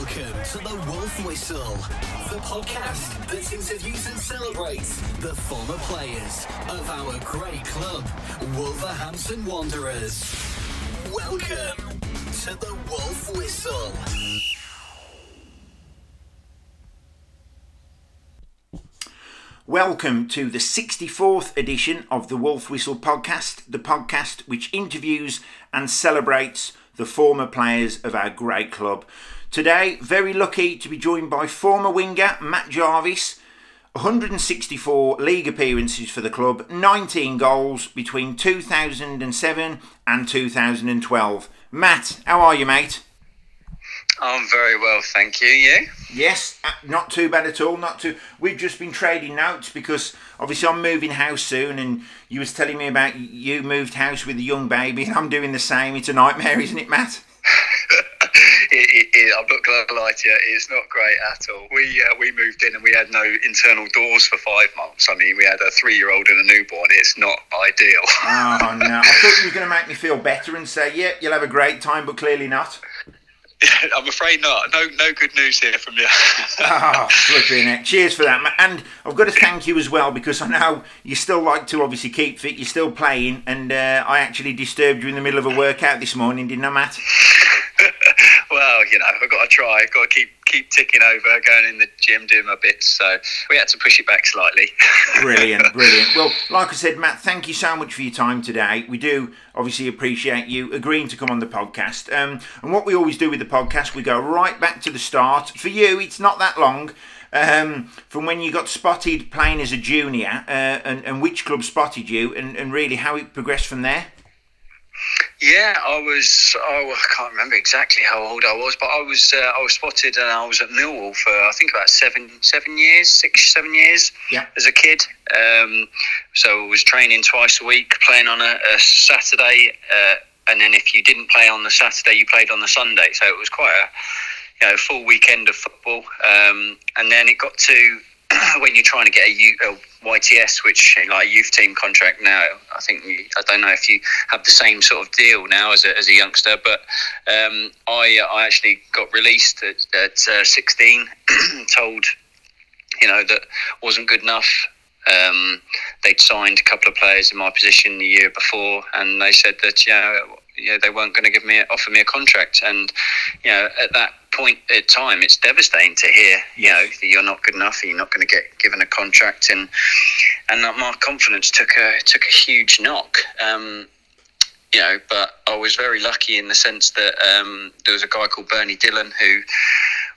Welcome to the Wolf Whistle, the podcast that interviews and celebrates the former players of our great club, Wolverhampton Wanderers. Welcome to the Wolf Whistle. Welcome to the 64th edition of the Wolf Whistle podcast, the podcast which interviews and celebrates the former players of our great club. Today, very lucky to be joined by former winger Matt Jarvis. 164 league appearances for the club, 19 goals between 2007 and 2012. Matt, how are you, mate? I'm very well, thank you. You? Yes, uh, not too bad at all. Not too. We've just been trading notes because obviously I'm moving house soon, and you was telling me about you moved house with a young baby, and I'm doing the same. It's a nightmare, isn't it, Matt? it, it, I'm not going to lie to you, it's not great at all. We uh, we moved in and we had no internal doors for five months. I mean, we had a three year old and a newborn. It's not ideal. oh no! I thought you were going to make me feel better and say, "Yeah, you'll have a great time," but clearly not. I'm afraid not. No, no good news here from you. oh, flipping it. Cheers for that. And I've got to thank you as well because I know you still like to obviously keep fit. You're still playing, and uh, I actually disturbed you in the middle of a workout this morning, didn't I, Matt? well, you know, I've got to try. I've got to keep keep ticking over, going in the gym, doing my bits. So we had to push it back slightly. brilliant, brilliant. Well, like I said, Matt, thank you so much for your time today. We do obviously appreciate you agreeing to come on the podcast. Um, and what we always do with the podcast, we go right back to the start. For you, it's not that long. Um, from when you got spotted playing as a junior uh, and, and which club spotted you and, and really how it progressed from there? Yeah, I was. Oh, I can't remember exactly how old I was, but I was. Uh, I was spotted, and I was at Millwall for I think about seven, seven years, six, seven years. Yeah. As a kid, um, so I was training twice a week, playing on a, a Saturday, uh, and then if you didn't play on the Saturday, you played on the Sunday. So it was quite a, you know, full weekend of football. Um, and then it got to when you're trying to get a, U, a YTS, which like a youth team contract now, I think you, I don't know if you have the same sort of deal now as a, as a youngster, but um, I I actually got released at, at uh, 16, told you know that wasn't good enough. Um, they'd signed a couple of players in my position the year before, and they said that you know, you know they weren't going to give me offer me a contract, and you know at that point in time, it's devastating to hear, you know, that you're not good enough, you're not going to get given a contract, and and my confidence took a took a huge knock. Um, you know, but I was very lucky in the sense that um, there was a guy called Bernie Dillon who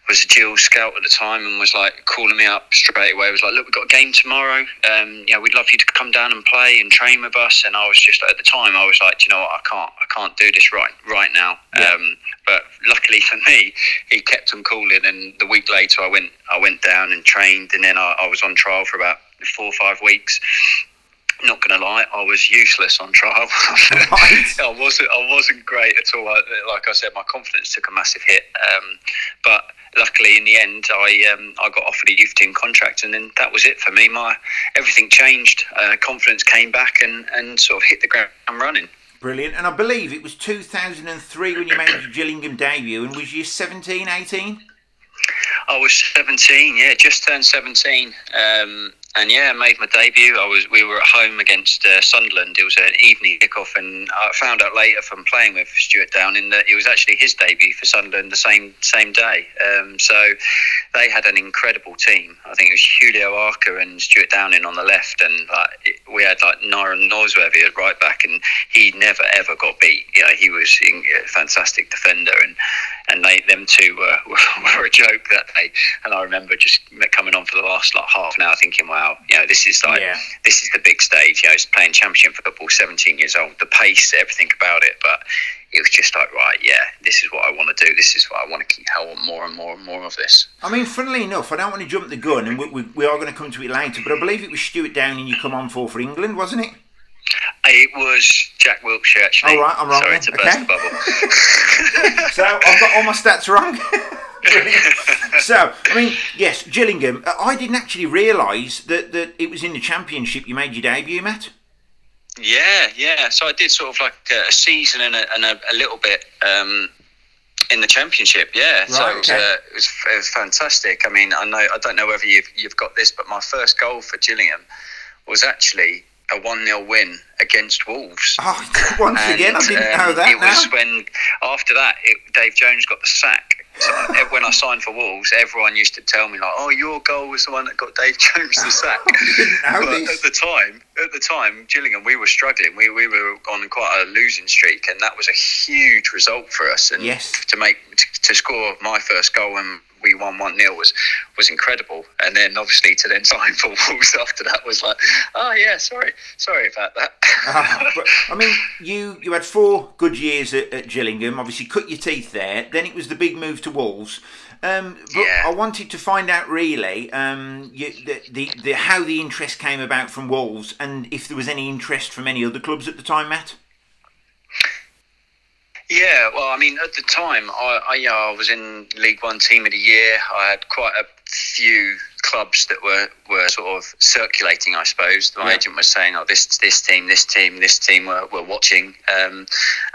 was a dual scout at the time and was like calling me up straight away. It was like, look, we've got a game tomorrow. Um, you know, we'd love you to come down and play and train with us. And I was just at the time, I was like, you know what, I can't, I can't do this right, right now. Yeah. Um, but luckily for me, he kept on calling. And the week later, I went, I went down and trained, and then I, I was on trial for about four or five weeks not going to lie, I was useless on trial. Right. I wasn't. I wasn't great at all. Like I said, my confidence took a massive hit. Um, but luckily, in the end, I um, I got offered a youth team contract, and then that was it for me. My everything changed. Uh, confidence came back, and and sort of hit the ground running. Brilliant. And I believe it was 2003 when you made your Gillingham debut, and was you 17, 18? I was 17. Yeah, just turned 17. Um, and yeah, I made my debut. I was we were at home against uh, Sunderland. It was an evening kickoff, and I found out later from playing with Stuart Downing that it was actually his debut for Sunderland the same same day. Um, so they had an incredible team. I think it was Julio Arca and Stuart Downing on the left, and we had like Nyron Nosworthy at right back, and he never ever got beat. You know, he was a fantastic defender, and and they them two were, uh, were a joke that day. And I remember just coming on for the last like half an hour, thinking, wow wow, you know, this is like yeah. this is the big stage. You know, it's playing championship football, 17 years old, the pace, everything about it. But it was just like, right, yeah, this is what I want to do. This is what I want to keep. I want more and more and more of this. I mean, funnily enough, I don't want to jump the gun, and we, we, we are going to come to it later. But I believe it was Stuart Downing you come on for for England, wasn't it? It was Jack Wilshere, actually. All right, I'm wrong. Sorry to burst the bubble. so I've got all my stats wrong. so, I mean, yes, Gillingham. Uh, I didn't actually realise that, that it was in the championship you made your debut, Matt. Yeah, yeah. So I did sort of like a season and a, and a, a little bit um, in the championship. Yeah, right, so it was, okay. uh, it was it was fantastic. I mean, I know I don't know whether you've you've got this, but my first goal for Gillingham was actually a one 0 win against Wolves. Oh, once again, I didn't um, know that. It was when after that, it, Dave Jones got the sack. So when I signed for Wolves, everyone used to tell me like, "Oh, your goal was the one that got Dave Jones the sack." but this. at the time, at the time, Gillingham, we were struggling. We, we were on quite a losing streak, and that was a huge result for us. And Yes. to make to, to score my first goal when we won one 0 was was incredible. And then obviously to then sign for Wolves after that was like, oh yeah, sorry, sorry about that. Ah, but, I mean, you you had four good years at, at Gillingham. Obviously, cut your teeth there. Then it was the big move to Wolves. Um, but Yeah. I wanted to find out really um, you, the, the, the how the interest came about from Wolves, and if there was any interest from any other clubs at the time, Matt. Yeah, well, I mean, at the time, I, I, yeah, I was in League One Team of the Year. I had quite a few clubs that were, were sort of circulating, I suppose. My Yeah. agent was saying, "Oh, this this team, this team, this team were, were watching," um,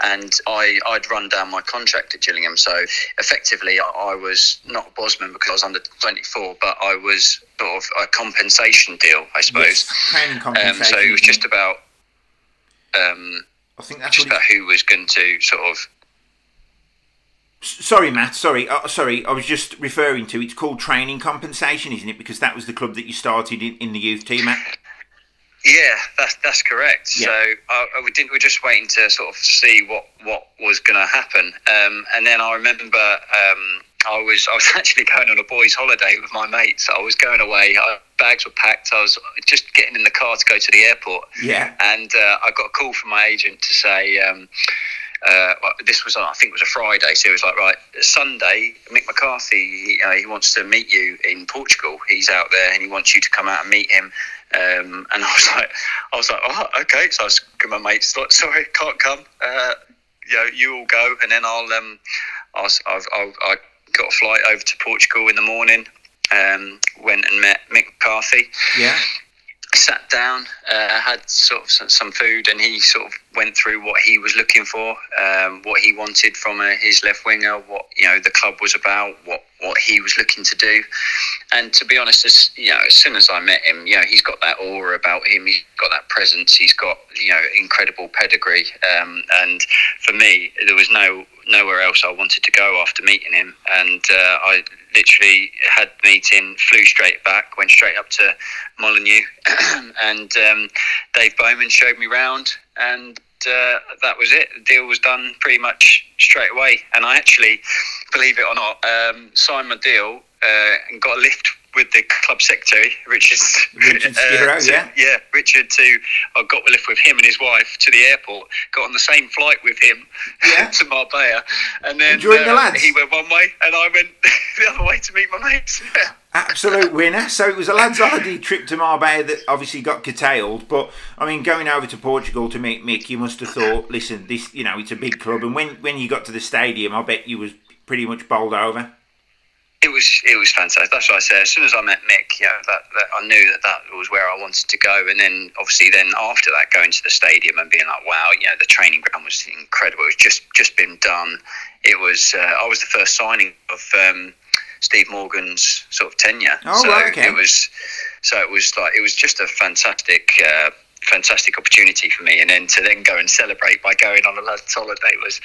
and I I'd run down my contract at Gillingham, so effectively, I, I was not a Bosman because I was under twenty four, but I was sort of a compensation deal, I suppose. Yes, training Um, compensation. so it was just about. Um, I think that's just about who was going to sort of sorry, Matt. Sorry, uh, sorry. I was just referring to. It's called training compensation, isn't it? Because that was the club that you started in, in the youth team at. Yeah, that's that's correct. Yeah. So we didn't. We are just waiting to sort of see what what was going to happen. Um, and then I remember um, I was I was actually going on a boys' holiday with my mates. I was going away. I, bags were packed. I was just getting in the car to go to the airport. Yeah. And uh, I got a call from my agent to say. Um, uh, this was on, I think it was a Friday, so it was like right Sunday. Mick McCarthy, he, uh, he wants to meet you in Portugal. He's out there, and he wants you to come out and meet him. Um, and I was like, I was like, oh, okay. So I was to my mates, like, sorry, can't come. Uh, you know, you all go, and then I'll um, I, was, I've, I've, I got a flight over to Portugal in the morning. Um, went and met Mick McCarthy Yeah. sat down, uh, had sort of some, some food, and he sort of went through what he was looking for, um, what he wanted from a, his left winger, what you know the club was about, what what he was looking to do. And to be honest, as you know, as soon as I met him, you know, he's got that aura about him. He's got that presence. He's got you know incredible pedigree. Um, and for me, there was no nowhere else I wanted to go after meeting him. And uh, I literally had the meeting, flew straight back, went straight up to Molyneux, and um, Dave Bowman showed me round, and uh, that was it. The deal was done pretty much straight away. And I actually, believe it or not, um, signed my deal uh, and got a lift with the club secretary, Richard. To- yeah. yeah, Richard. To I got a lift with him and his wife to the airport. Got on the same flight with him Yeah. to Marbella, and then joined the uh, lads? he went one way and I went the other way to meet my mates. Absolute winner. So it was a lads' holiday trip to Marbella that obviously got curtailed. But I mean, going over to Portugal to meet Mick, you must have thought, listen, this, you know, it's a big club. And when when you got to the stadium, I bet you was pretty much bowled over. It was it was fantastic. That's what I say. As soon as I met Mick, yeah, that, that I knew that that was where I wanted to go. And then obviously, then after that, going to the stadium and being like, wow, you know, the training ground was incredible. It was just just been done. It was. Uh, I was the first signing of um, Steve Morgan's sort of tenure. Oh, so right, okay. it was. So it was like it was just a fantastic. Uh, fantastic opportunity for me and then to then go and celebrate by going on a lad's holiday was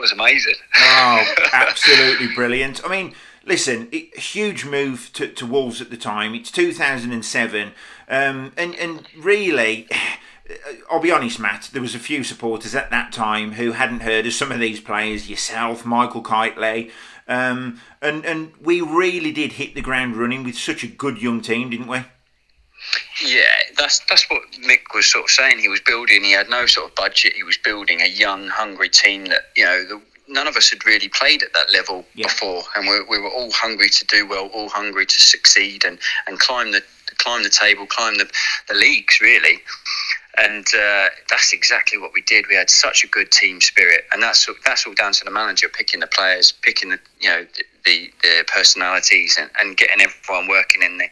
was amazing Oh, absolutely brilliant. I mean, listen, it, huge move to, to Wolves at the time. It's 2007. Um, and, and really, I'll be honest, Matt, there was a few supporters at that time who hadn't heard of some of these players, yourself, Michael Kightly. Um, and, and we really did hit the ground running with such a good young team, didn't we? Yeah, that's that's what Mick was sort of saying. He was building. He had no sort of budget. He was building a young, hungry team that you know the, none of us had really played at that level Yeah. before, and we, we were all hungry to do well, all hungry to succeed and, and climb the climb the table, climb the, the leagues really. And uh, that's exactly what we did. We had such a good team spirit, and that's that's all down to the manager picking the players, picking the you know the, the personalities, and, and getting everyone working in the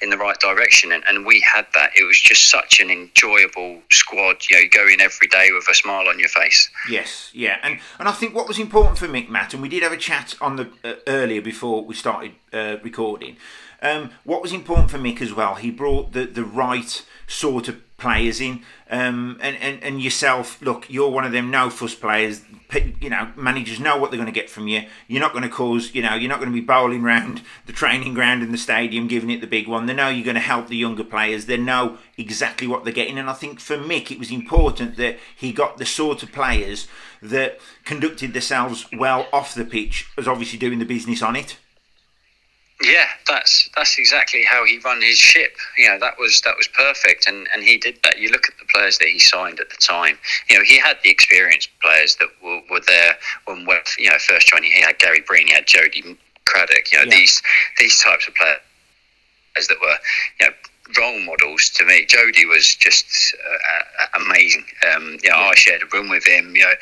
in the right direction. And, and we had that. It was just such an enjoyable squad. You know, you go in every day with a smile on your face. Yes, yeah, and and I think what was important for Mick Matt, and we did have a chat on the uh, earlier before we started uh, recording. Um, what was important for Mick as well, he brought the the right sort of players in. Um, and, and, and yourself, look, you're one of them no fuss players. You know, managers know what they're going to get from you. You're not going to cause, you know, you're not going to be bowling around the training ground in the stadium, giving it the big one. They know you're going to help the younger players. They know exactly what they're getting. And I think for Mick, it was important that he got the sort of players that conducted themselves well off the pitch, as obviously doing the business on it. Yeah, that's that's exactly how he run his ship. You know, that was that was perfect, and, and he did that. You look at the players that he signed at the time. You know, he had the experienced players that were, were there when you know first joining. He had Gary Breen, he had Jody Craddock. You know, yeah. these these types of players that were you know role models to me. Jody was just uh, amazing. Um, you know, yeah. I shared a room with him. You know,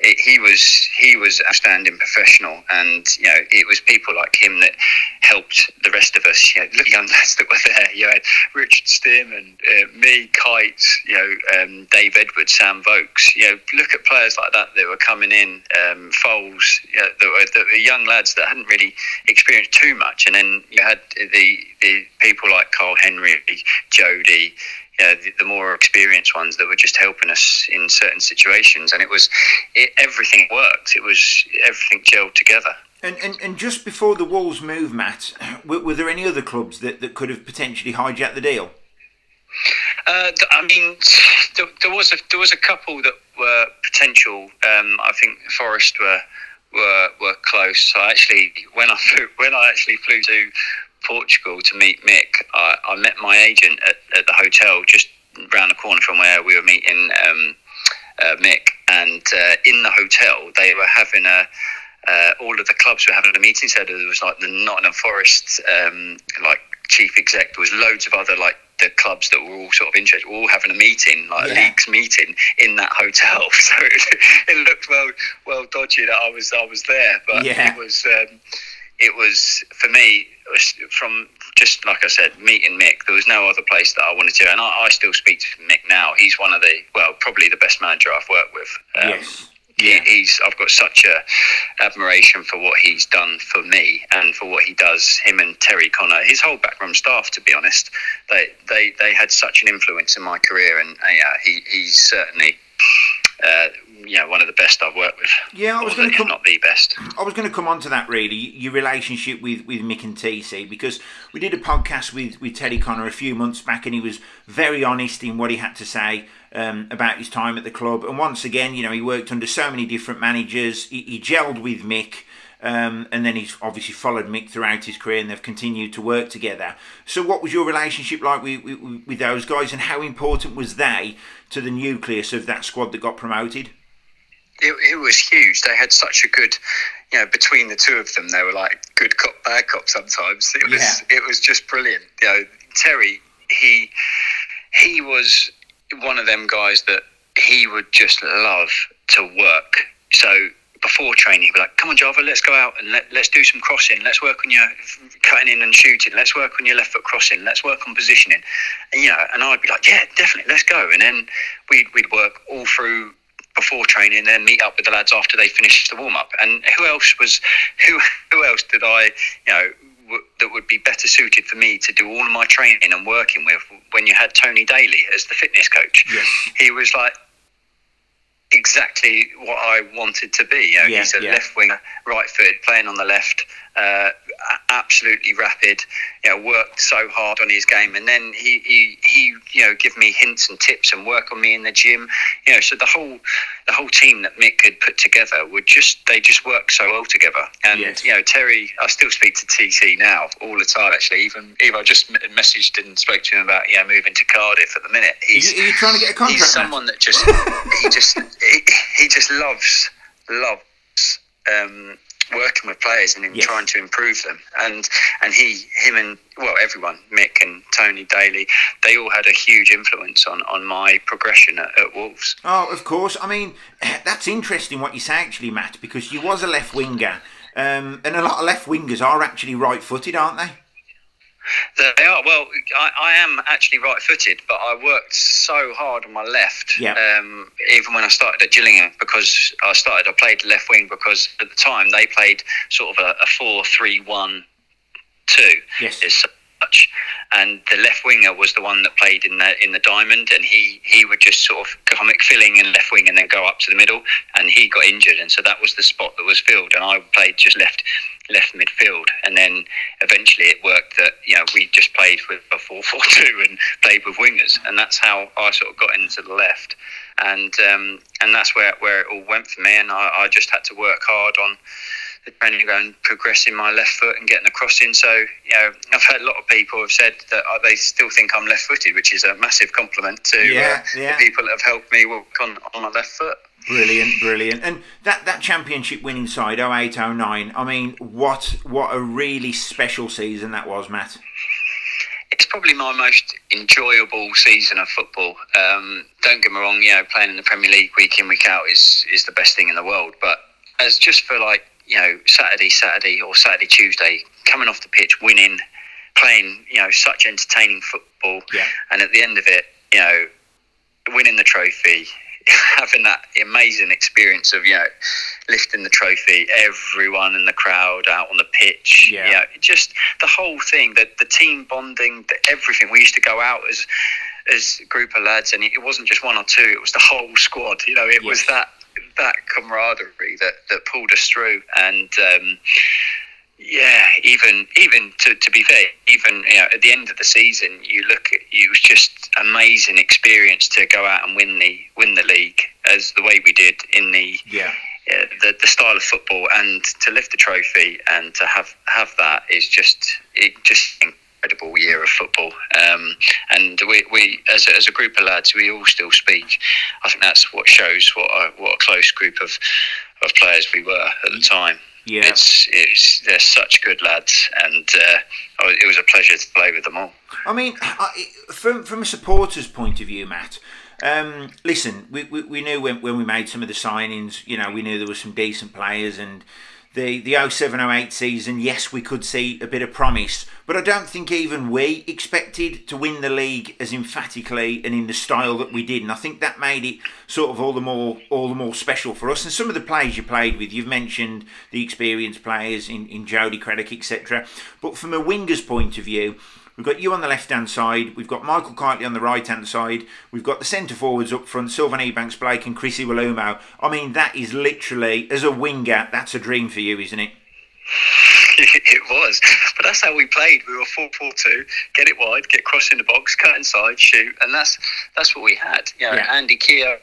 it, he was he was a standing professional, and you know, it was people like him that helped the rest of us. You know, the young lads that were there. You had Richard Stearman, uh, me, Kites. You know, um, Dave Edwards, Sam Vokes. You know, look at players like that that were coming in. Um, Foles, you know, that, were, that were young lads that hadn't really experienced too much, and then you had the the people like Karl Henry, Jody, you know, the, the, more experienced ones that were just helping us in certain situations, and it was it, everything worked. It was everything gelled together. And, and, and just before the Wolves move, Matt, were, were, there any other clubs that, that could have potentially hijacked the deal? Uh, I mean, there, there, was a there was a couple that were potential. Um, I think Forest were were were close. So actually, when I flew, when I actually flew to Portugal to meet Mick, I, I met my agent at, at, the hotel just round the corner from where we were meeting um, uh, Mick. And uh, in the hotel, they were having a uh, all of the clubs were having a meeting. So there was like the Nottingham Forest, um, like chief exec. There was loads of other like the clubs that were all sort of interested, were all having a meeting, like yeah. a leagues meeting in that hotel. So it, it, looked well well dodgy that I was I was there, but yeah. it was. Um, it was for me was from just like I said, meeting Mick. There was no other place that I wanted to, and I, I still speak to Mick now. He's one of the well, probably the best manager I've worked with. Um, yes. Yeah. He, he's I've got such a admiration for what he's done for me and for what he does. Him and Terry Connor, his whole backroom staff, to be honest, they they, they had such an influence in my career, and uh, he, he's certainly uh, you know one of the best I've worked with. Yeah, I was going to come not the best. I was going to come on to that really your relationship with with Mick and TC because we did a podcast with with Terry Connor a few months back and he was very honest in what he had to say. Um, about his time at the club, and once again, you know, he worked under so many different managers. He, he gelled with Mick, um, and then he's obviously followed Mick throughout his career, and they've continued to work together. So, what was your relationship like with, with, with those guys, and how important was they to the nucleus of that squad that got promoted? It, it was huge. They had such a good, you know, between the two of them, they were like good cop, bad cop. Sometimes it was, yeah. it was just brilliant. You know, Terry, he, he was one of them guys that he would just love to work. So before training, he'd be like, "Come on, Java, let's go out and let, let's do some crossing. Let's work on your cutting in and shooting. Let's work on your left foot crossing. Let's work on positioning." And you know, and I'd be like, "Yeah, definitely, let's go." And then we'd we'd work all through before training, then meet up with the lads after they finished the warm up. And who else was who who else did I you know that would be better suited for me to do all of my training and working with when you had Tony Daley as the fitness coach. Yes. He was like exactly what I wanted to be. You know, yeah, he's a yeah. left winger, right footed, playing on the left, uh, absolutely rapid. You know, worked so hard on his game, and then he, he he you know give me hints and tips and work on me in the gym. You know, so the whole the whole team that Mick had put together would just they just work so well together. And yes. you know, Terry, I still speak to TC now all the time. Actually, even even I just messaged and spoke to him about yeah moving to Cardiff at the minute. He's, are you, trying to get a contract? He's someone that just he just he, he just loves loves um, working with players and in Yes. trying to improve them. And and he, him, and well, everyone, Mick and Tony Daley, they all had a huge influence on on my progression at, at Wolves. Oh, of course. I mean, that's interesting what you say, actually, Matt, because you was a left winger, um, and a lot of left wingers are actually right-footed, aren't they? They are. Well, I, I am actually right footed, but I worked so hard on my left, Yeah. um, even when I started at Gillingham, because I started, I played left wing because at the time they played sort of a, a 4 3 1 2 Yes. as such. And the left winger was the one that played in the in the diamond, and he, he would just sort of comic filling in left wing and then go up to the middle. And he got injured, and so that was the spot that was filled, and I played just left left midfield. And then eventually it worked that you know we just played with a four four two and played with wingers, and that's how I sort of got into the left. And um, and that's where where it all went for me, and I, I just had to work hard on the training ground, progressing my left foot and getting the cross in. So, you know, I've heard a lot of people have said that they still think I'm left footed, which is a massive compliment to Yeah, uh, yeah. the people that have helped me walk on, on my left foot. Brilliant, brilliant. And that, that championship winning side, 08 09, I mean, what what a really special season that was, Matt. It's probably my most enjoyable season of football. Um, don't get me wrong, you know, playing in the Premier League week in, week out is, is the best thing in the world. But as just for like, you know, Saturday, Saturday or Saturday, Tuesday, coming off the pitch, winning, playing, you know, such entertaining football. Yeah. And at the end of it, you know, winning the trophy, having that amazing experience of, you know, lifting the trophy, everyone in the crowd out on the pitch. Yeah. You know, just the whole thing, the, the team bonding, the, everything. We used to go out as as a group of lads, and it wasn't just one or two; it was the whole squad. You know, it was that that camaraderie that, that pulled us through, and um, yeah, even even to, to be fair, even you know, at the end of the season, you look at it was just amazing experience to go out and win the win the league as the way we did in the Yeah. yeah, the, the style of football. And to lift the trophy and to have have that is just it just incredible year of football. Um, and we, we as, a, as a group of lads we all still speak. I think that's what shows what a, what a close group of, of players we were at the time Yeah. it's, it's they're such good lads and uh, oh, it was a pleasure to play with them all I mean, I, from from a supporter's point of view, Matt. Um, listen, we, we, we knew when, when we made some of the signings, you know, we knew there were some decent players, and the the 0708 season, yes, we could see a bit of promise, but I don't think even we expected to win the league as emphatically and in the style that we did, and I think that made it sort of all the more all the more special for us. And some of the players you played with, you've mentioned the experienced players in in Jody Craddock, etc. But from a winger's point of view. We've got you on the left hand side. We've got Michael Kightly on the right hand side. We've got the centre forwards up front, Sylvan Ebanks Blake and Chris Iwelumo. I mean, that is literally, as a winger, that's a dream for you, isn't it? it was. But that's how we played. We were 4 4 2, get it wide, get cross in the box, cut inside, shoot. And that's that's what we had. You know, Yeah. Andy Keogh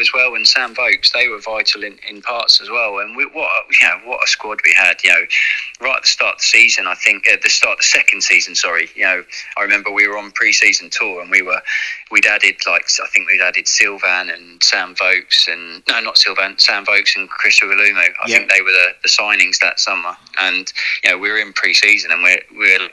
as well and Sam Vokes, they were vital in, in parts as well. And we, what a- you know, what a squad we had. You know, right at the start of the season, I think at the start of the second season, sorry. You know, I remember we were on pre-season tour and we were we'd added like I think we'd added Sylvan and Sam Vokes and no, not Sylvan, Sam Vokes and Chris Iwelumo. I Yeah. think they were the, the signings that summer. And you know, we were in pre-season and we're we're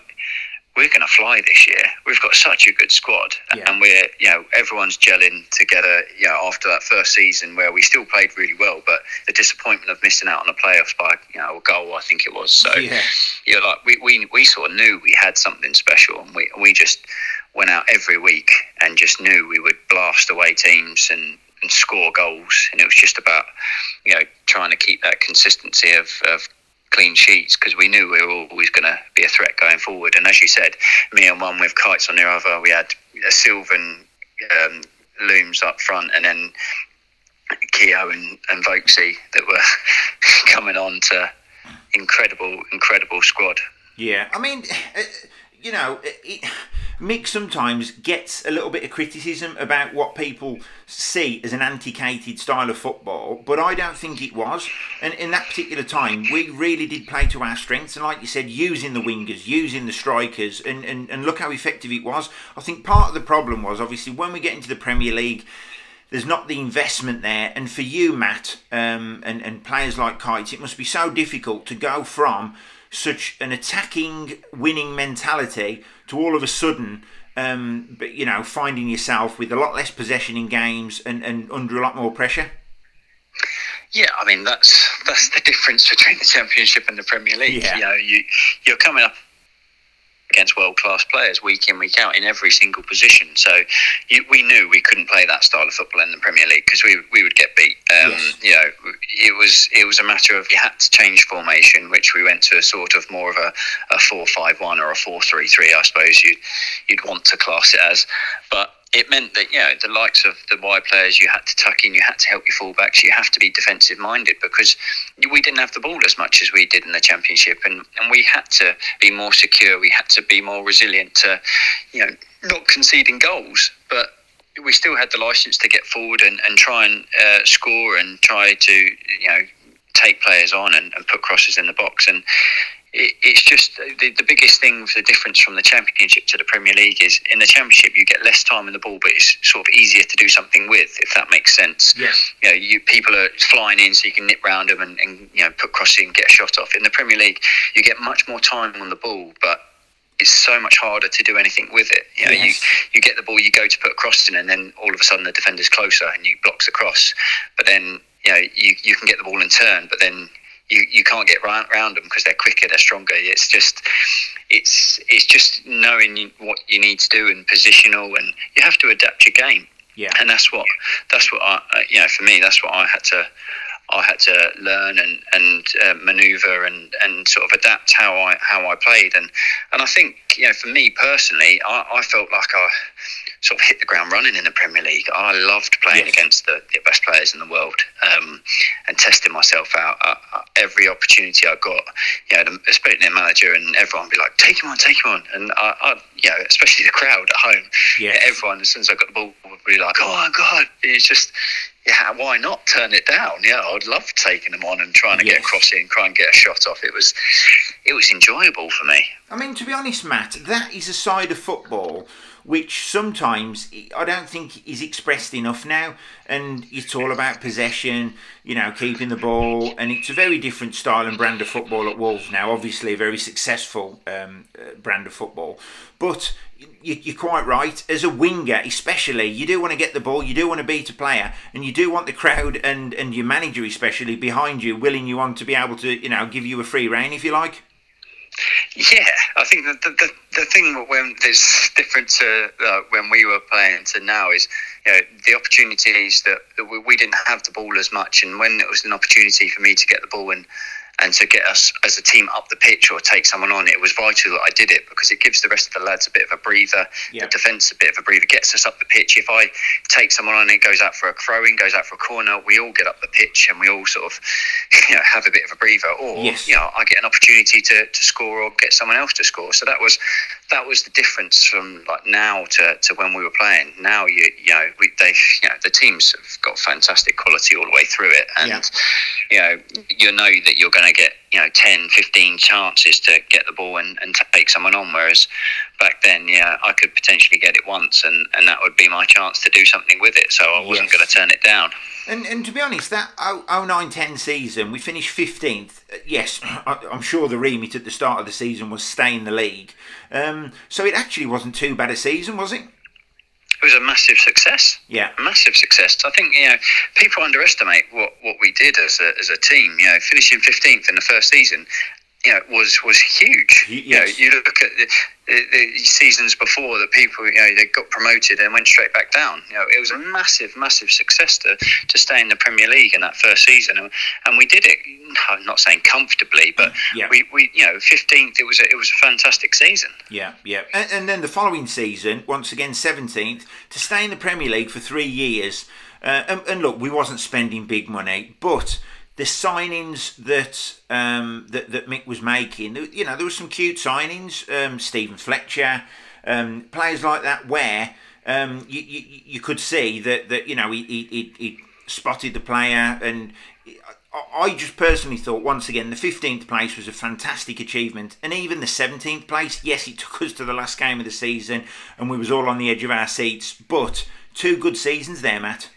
we're going to fly this year. We've got such a good squad, Yeah. and we're you know everyone's gelling together. You know after that first season where we still played really well, but the disappointment of missing out on the playoffs by you know a goal, I think it was. So Yeah. you know, like we, we we sort of knew we had something special, and we we just went out every week and just knew we would blast away teams and. And score goals, and it was just about, you know, trying to keep that consistency of, of clean sheets because we knew we were always going to be a threat going forward. And as you said, me and one with kites on the other, we had a Sylvan um, looms up front, and then Keogh and, and Vokesy that were coming on to incredible, incredible squad. Yeah, I mean, uh, you know, it, it, Mick sometimes gets a little bit of criticism about what people see as an antiquated style of football, but I don't think it was. And in that particular time, we really did play to our strengths, and like you said, using the wingers, using the strikers, and, and, and look how effective it was. I think part of the problem was obviously when we get into the Premier League there's not the investment there. And for you, Matt, um, and and players like Kites, it must be so difficult to go from such an attacking, winning mentality to all of a sudden. Um, but you know, finding yourself with a lot less possession in games and, and under a lot more pressure. Yeah, I mean that's that's the difference between the Championship and the Premier League. Yeah. You know, you you're coming up against world class players week in week out in every single position. So you, we knew we couldn't play that style of football in the Premier League because we we would get beat. Um, yes. You know, it was it was a matter of you had to change formation, which we went to a sort of more of a, a four five one or a four three three, I suppose you'd you'd want to class it as, but it meant that you know the likes of the wide players you had to tuck in, you had to help your fullbacks, you have to be defensive minded because we didn't have the ball as much as we did in the championship, and and we had to be more secure, we had to be more resilient to, you know, not conceding goals, but we still had the license to get forward and, and try and uh, score and try to you know take players on and, and put crosses in the box and it, it's just the, the biggest thing for the difference from the Championship to the Premier League is in the Championship you get less time in the ball, but it's sort of easier to do something with, if that makes sense. Yes. You know, you people are flying in, so you can nip round them and, and you know put crosses and get a shot off. In the Premier League, you get much more time on the ball, but it's so much harder to do anything with it. You know, yes. you, you get the ball, you go to put a cross in, and then all of a sudden the defender's closer and you blocks the cross. But then you know you, you can get the ball and turn, but then you, you can't get around, around them because they're quicker, they're stronger. It's just it's it's just knowing what you need to do and positional, and you have to adapt your game. Yeah, and that's what that's what I you know for me that's what I had to I had to learn and and uh, maneuver and, and sort of adapt how I how I played and and I think you know for me personally I, I felt like I sort of hit the ground running in the Premier League. I loved playing yes. against the, the, best players in the world um, and testing myself out. Uh, uh, every opportunity I got, you know, especially the manager and everyone would be like, "Take him on, take him on," and I, I you know, especially the crowd at home. Yes. everyone as soon as I got the ball would be like, "Oh my god!" It's just yeah, why not turn it down? Yeah, I'd love taking them on and trying to yes. get across and try and get a shot off. It was, it was enjoyable for me. I mean, to be honest, Matt, that is a side of football which sometimes I don't think is expressed enough now. And it's all about possession, you know, keeping the ball, and it's a very different style and brand of football at Wolves now. Obviously, a very successful um, uh, brand of football, but you're quite right. As a winger, especially, you do want to get the ball, you do want to beat a player, and you do want the crowd and, and your manager, especially, behind you, willing you on to be able to, you know, give you a free rein, if you like. Yeah, I think the, the, the thing when there's different to uh, when we were playing to now is you know the opportunities that, that we, we, didn't have the ball as much, and when it was an opportunity for me to get the ball and and to get us as a team up the pitch or take someone on, it was vital that I did it because it gives the rest of the lads a bit of a breather, yeah. the defence a bit of a breather, gets us up the pitch. If I take someone on, and it goes out for a throw in, goes out for a corner, we all get up the pitch and we all sort of you know have a bit of a breather. Or yes. you know, I get an opportunity to, to score or get someone else to score. So that was that was the difference from like now to, to when we were playing. Now you you know we, they you know the teams have got fantastic quality all the way through it, and yeah. you know you know that you're going to get you know 10, 15 chances to get the ball and, and take someone on. Whereas back then, yeah, I could potentially get it once, and, and that would be my chance to do something with it. So I wasn't yes. going to turn it down. And, and to be honest, that 09 10 season, we finished 15th. Yes, I'm sure the remit at the start of the season was stay in the league. Um, so it actually wasn't too bad a season, was it? It was a massive success. Yeah, massive success. I think you know people underestimate what, what we did as a, as a team. You know, finishing fifteenth in the first season, you know, was was huge. Yes. You know, you look at the, the, the, seasons before that people, you know, they got promoted and went straight back down. You know, it was a massive, massive success to, to stay in the Premier League in that first season, and, and we did it. I'm not saying comfortably, but yeah. we, we, you know, 15th. It was a, it was a fantastic season. Yeah, yeah, and, and then the following season, once again 17th, to stay in the Premier League for three years. Uh, and, and look, we wasn't spending big money, but the signings that um, that, that Mick was making, you know, there were some cute signings. Um, Steven Fletcher, um, players like that, where um, you, you, you could see that that you know he, he, he spotted the player, and I just personally thought once again the 15th place was a fantastic achievement, and even the 17th place. Yes, it took us to the last game of the season, and we was all on the edge of our seats, but two good seasons there, Matt.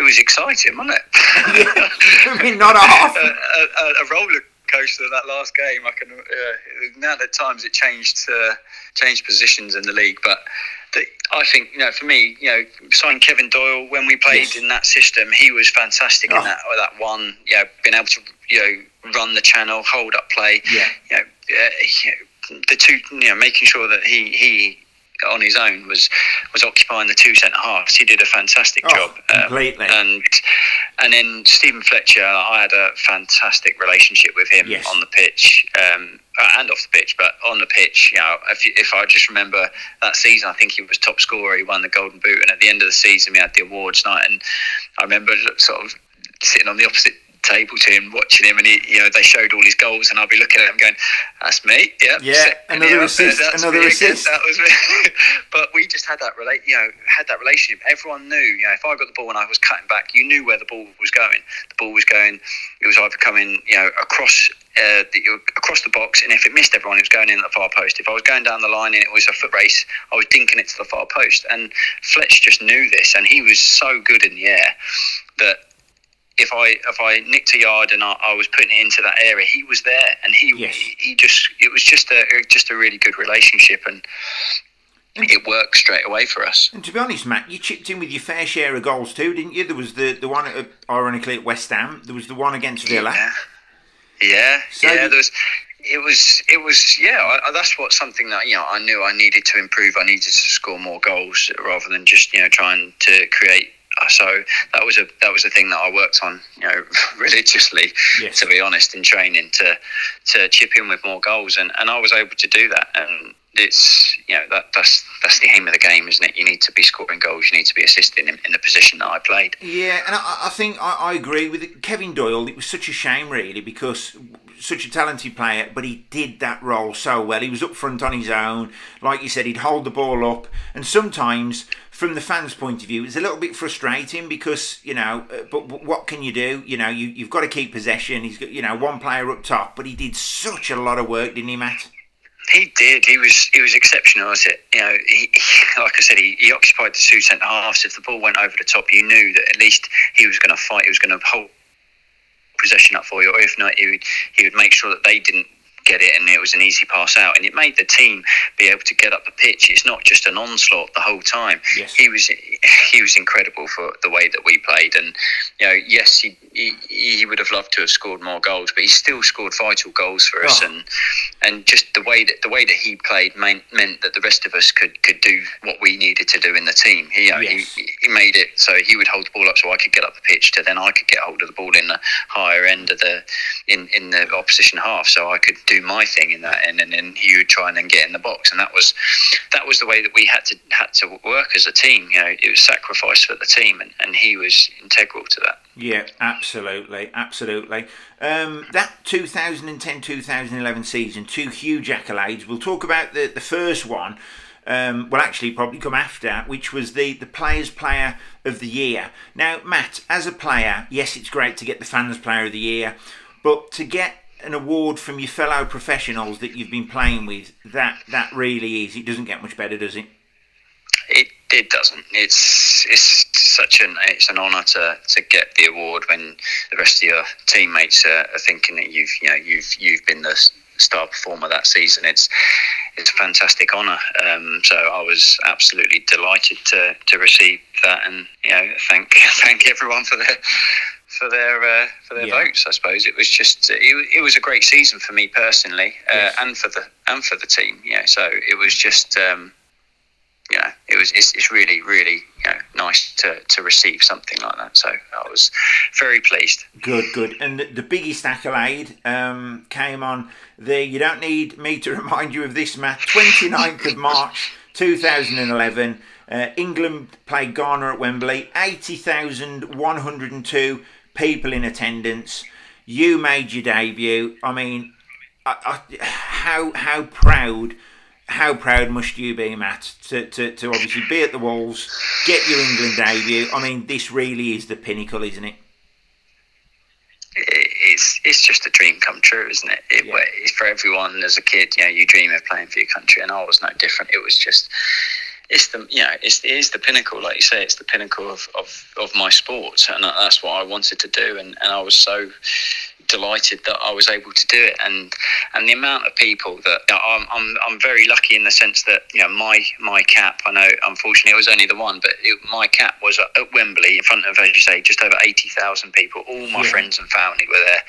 It was exciting, wasn't it? I mean, not half. a, a, a roller coaster that last game. I can uh, now that times it changed uh, changed positions in the league, but the, I think you know for me, you know, signing Kevin Doyle when we played Yes. in that system, he was fantastic Oh. in that that one. You know, being able to you know run the channel, hold up play. Yeah. You know, uh, you know, the two, you know, making sure that he he on his own was was occupying the two centre halves. He did a fantastic Oh, job. Um, completely. and and then Steven Fletcher, I had a fantastic relationship with him Yes. on the pitch um, uh, and off the pitch. But on the pitch, you know, if, if I just remember that season, I think he was top scorer. He won the Golden Boot, and at the end of the season, we had the awards night, and I remember sort of sitting on the opposite table to him, watching him, and he, you know, they showed all his goals, and I'll be looking at him going, "That's me, yeah, Yeah, another assist, that's another assist. That was me." but we just had that relate, you know, had that relationship. Everyone knew, you know, if I got the ball and I was cutting back, you knew where the ball was going. The ball was going. It was either coming, you know, across. Uh, the, across the box, and if it missed everyone, it was going in at the far post. If I was going down the line and it was a foot race, I was dinking it to the far post. And Fletch just knew this, and he was so good in the air that if I if I nicked a yard and I, I was putting it into that area, he was there, and he Yes. he, just it was just a just a really good relationship, and it worked straight away for us. And to be honest, Matt, you chipped in with your fair share of goals too, didn't you? There was the, the one, at, ironically, at West Ham. There was the one against Villa. Yeah, yeah, So yeah. There was, it was, it was, yeah. I, I- that's what something that you know I knew I needed to improve. I needed to score more goals rather than just you know trying to create. So that was a that was a thing that I worked on, you know, religiously. Yes. To be honest, in training to to chip in with more goals, and, and I was able to do that. And it's you know that that's that's the aim of the game, isn't it? You need to be scoring goals. You need to be assisting in, in the position that I played. Yeah, and I, I think I, I agree with it. Kevin Doyle. It was such a shame, really, because such a talented player, but he did that role so well. He was up front on his own, like you said. He'd hold the ball up, and sometimes, from the fans' point of view, it's a little bit frustrating because you know. uh, But, but what can you do? You know, you, you've got to keep possession. He's got you know one player up top, but he did such a lot of work, didn't he, Matt? He did. He was. He was exceptional. Was it? You know, he, he- like I said, he, he occupied the two centre halves. If the ball went over the top, you knew that at least he was going to fight. He was going to hold possession up for you, or if not, he would he would make sure that they didn't get it and it was an easy pass out and it made the team be able to get up the pitch it's not just an onslaught the whole time Yes. he was he was incredible for the way that we played and you know yes he, he he would have loved to have scored more goals but he still scored vital goals for us Oh. and and just the way that the way that he played meant, meant that the rest of us could could do what we needed to do in the team he uh, know, Yes. he, he made it so he would hold the ball up so I could get up the pitch to then I could get hold of the ball in the higher end of the in, in the opposition half so I could do my thing in that end and then he would try and then get in the box and that was that was the way that we had to had to work as a team you know it was sacrifice for the team and, and he was integral to that Yeah, absolutely, absolutely. Um, that 2010-2011 season, two huge accolades. We'll talk about the, the first one. Um, will actually probably come after, which was the the Players Player of the Year. Now, Matt, as a player, yes, it's great to get the Fans Player of the Year, but to get an award from your fellow professionals that you've been playing with, that that really is. It doesn't get much better, does it? It it doesn't. It's it's such an it's an honour to, to get the award when the rest of your teammates are, are thinking that you've you know you've you've been the star performer that season. It's it's a fantastic honour. Um, so I was absolutely delighted to, to receive that, and you know thank thank everyone for their for their uh, for their Yeah. votes. I suppose it was just it, it was a great season for me personally, uh, Yes. and for the and for the team. Yeah, so it was just. Um, you know, it was it's, it's really really you know nice to, to receive something like that. So I was very pleased. Good, good. And the, the biggest accolade um, came on the, you don't need me to remind you of this, Matt, 29th of March 2011. Uh, England played Ghana at Wembley, 80,102 people in attendance. You made your debut. I mean, I, I, how how proud how proud must you be, Matt, to, to, to obviously be at the Wolves, get your England debut? I mean, this really is the pinnacle, isn't it? It, it's it's just a dream come true, isn't it? it Yeah. It's for everyone as a kid. You know, you dream of playing for your country, and I was no different. It was just it's the you know it's it is the pinnacle, like you say, it's the pinnacle of, of, of my sport, and that's what I wanted to do, and, and I was so delighted that I was able to do it, and and the amount of people that you know, I'm, I'm I'm very lucky in the sense that you know my my cap. I know unfortunately it was only the one, but it, my cap was at, Wembley in front of as you say just over eighty thousand people. All my yeah. friends and family were there.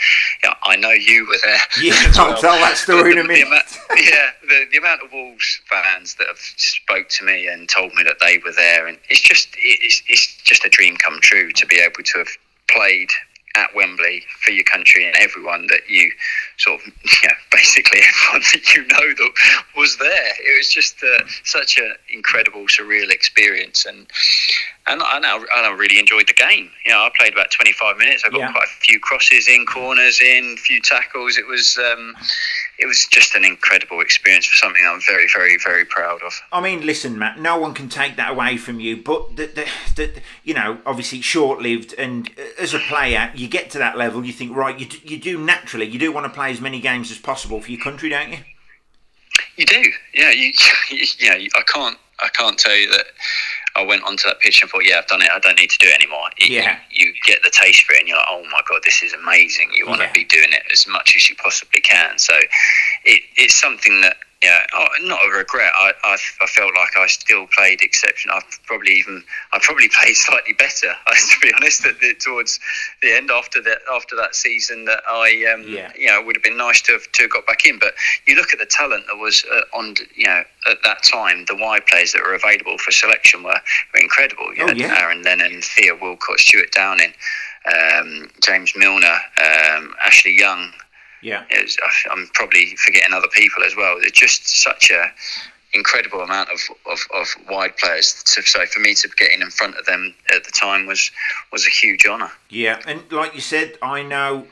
Yeah, I know you were there. Yeah, I'll tell that story in a minute. The amount, yeah, the, the amount of Wolves fans that have spoke to me and told me that they were there, and it's just it's, it's just a dream come true to be able to have played at Wembley for your country and everyone that you sort of, yeah, basically everyone that you know that was there. It was just uh, such an incredible, surreal experience, and and I, and I really enjoyed the game. You know, I played about 25 minutes. I got yeah. quite a few crosses in, corners in, a few tackles. It was um, it was just an incredible experience for something I'm very, very, very proud of. I mean, listen, Matt, no one can take that away from you, but the, the, the you know, obviously short lived, and uh, as a player, you get to that level, you think, right, you, you do naturally, you do want to play as many games as possible for your country, don't you? You do, yeah. You, yeah. I can't, I can't tell you that I went onto that pitch and thought, yeah, I've done it. I don't need to do it anymore. yeah. You, you, get the taste for it and you're like, oh my God, this is amazing. You want yeah. to be doing it as much as you possibly can. So it, it's something that yeah, oh, not a regret. I, I, I, felt like I still played exception. I probably even I probably played slightly better. to be honest, the, towards the end after that after that season, that I um, yeah. you know would have been nice to have to have got back in. But you look at the talent that was uh, on you know at that time, the wide players that were available for selection were, were incredible. You oh, had yeah. Aaron Lennon, Theo Walcott, Stewart Downing, um, James Milner, um, Ashley Young. Yeah, was, I'm probably forgetting other people as well. They're just such a incredible amount of, of, of wide players. So, so for me to get in in front of them at the time was was a huge honour. Yeah, and like you said, I know